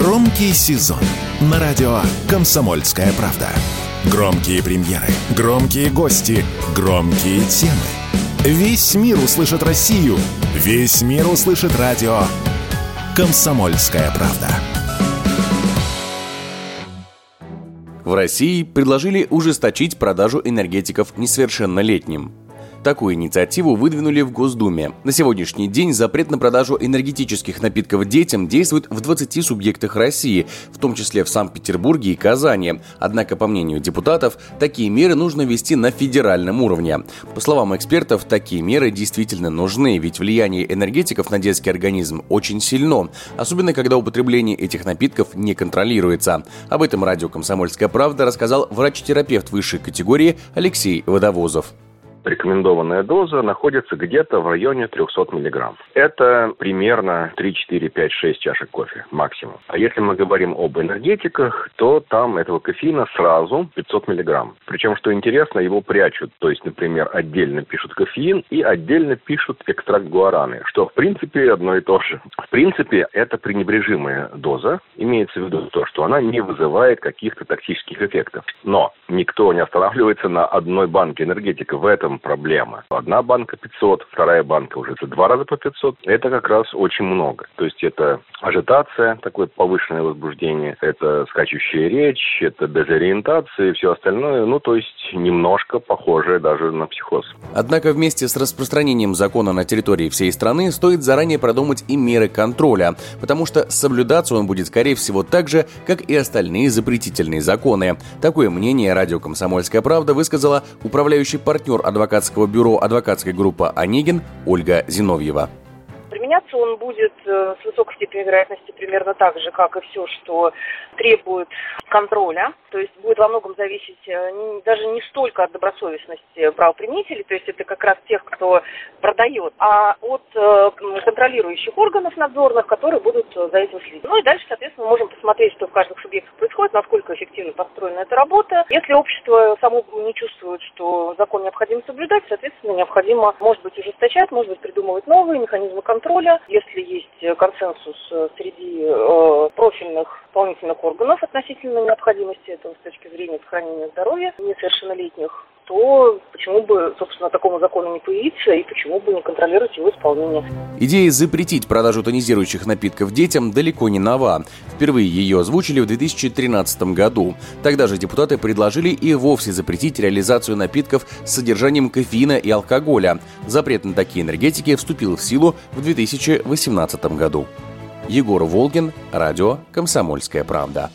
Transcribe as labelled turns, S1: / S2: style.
S1: Громкий сезон на радио «Комсомольская правда». Громкие премьеры, громкие гости, громкие темы. Весь мир услышит Россию. Весь мир услышит радио «Комсомольская правда».
S2: В России предложили ужесточить продажу энергетиков несовершеннолетним. Такую инициативу выдвинули в Госдуме. На сегодняшний день запрет на продажу энергетических напитков детям действует в 20 субъектах России, в том числе в Санкт-Петербурге и Казани. Однако, по мнению депутатов, такие меры нужно ввести на федеральном уровне. По словам экспертов, такие меры действительно нужны, ведь влияние энергетиков на детский организм очень сильно, особенно когда употребление этих напитков не контролируется. Об этом радио «Комсомольская правда» рассказал врач-терапевт высшей категории Алексей Водовозов
S3: рекомендованная доза находится где-то в районе 300 миллиграмм. Это примерно 3, 4, 5, 6 чашек кофе максимум. А если мы говорим об энергетиках, то там этого кофеина сразу 500 миллиграмм. Причем, что интересно, его прячут. То есть, например, отдельно пишут кофеин и отдельно пишут экстракт гуараны, что в принципе одно и то же. В принципе, это пренебрежимая доза. Имеется в виду то, что она не вызывает каких-то токсических эффектов. Но никто не останавливается на одной банке энергетика. В этом проблема. Одна банка 500, вторая банка уже за два раза по 500. Это как раз очень много. То есть это ажитация, такое повышенное возбуждение, это скачущая речь, это дезориентация и все остальное. Ну, то есть немножко похожее даже на психоз.
S2: Однако вместе с распространением закона на территории всей страны стоит заранее продумать и меры контроля, потому что соблюдаться он будет, скорее всего, так же, как и остальные запретительные законы. Такое мнение радио «Комсомольская правда» высказала управляющий партнер адвокатского бюро адвокатской группы «Онегин» Ольга Зиновьева
S4: применяться он будет э, с высокой степенью вероятности примерно так же, как и все, что требует контроля. То есть будет во многом зависеть э, даже не столько от добросовестности правоприменителей, то есть это как раз тех, кто продает, а от э, контролирующих органов надзорных, которые будут за этим следить. Ну и дальше, соответственно, мы можем посмотреть, что в каждом субъекте происходит, насколько эффективно построена эта работа. Если общество само не чувствует, что закон необходимо соблюдать, соответственно, необходимо, может быть, ужесточать, может быть, придумывать новые механизмы контроля. Если есть консенсус среди э, профильных исполнительных органов относительно необходимости этого с точки зрения сохранения здоровья несовершеннолетних, то почему бы, собственно, такому закону не появиться и почему бы не контролировать его исполнение.
S2: Идея запретить продажу тонизирующих напитков детям далеко не нова. Впервые ее озвучили в 2013 году. Тогда же депутаты предложили и вовсе запретить реализацию напитков с содержанием кофеина и алкоголя. Запрет на такие энергетики вступил в силу в 2018 году. Егор Волгин, радио «Комсомольская правда».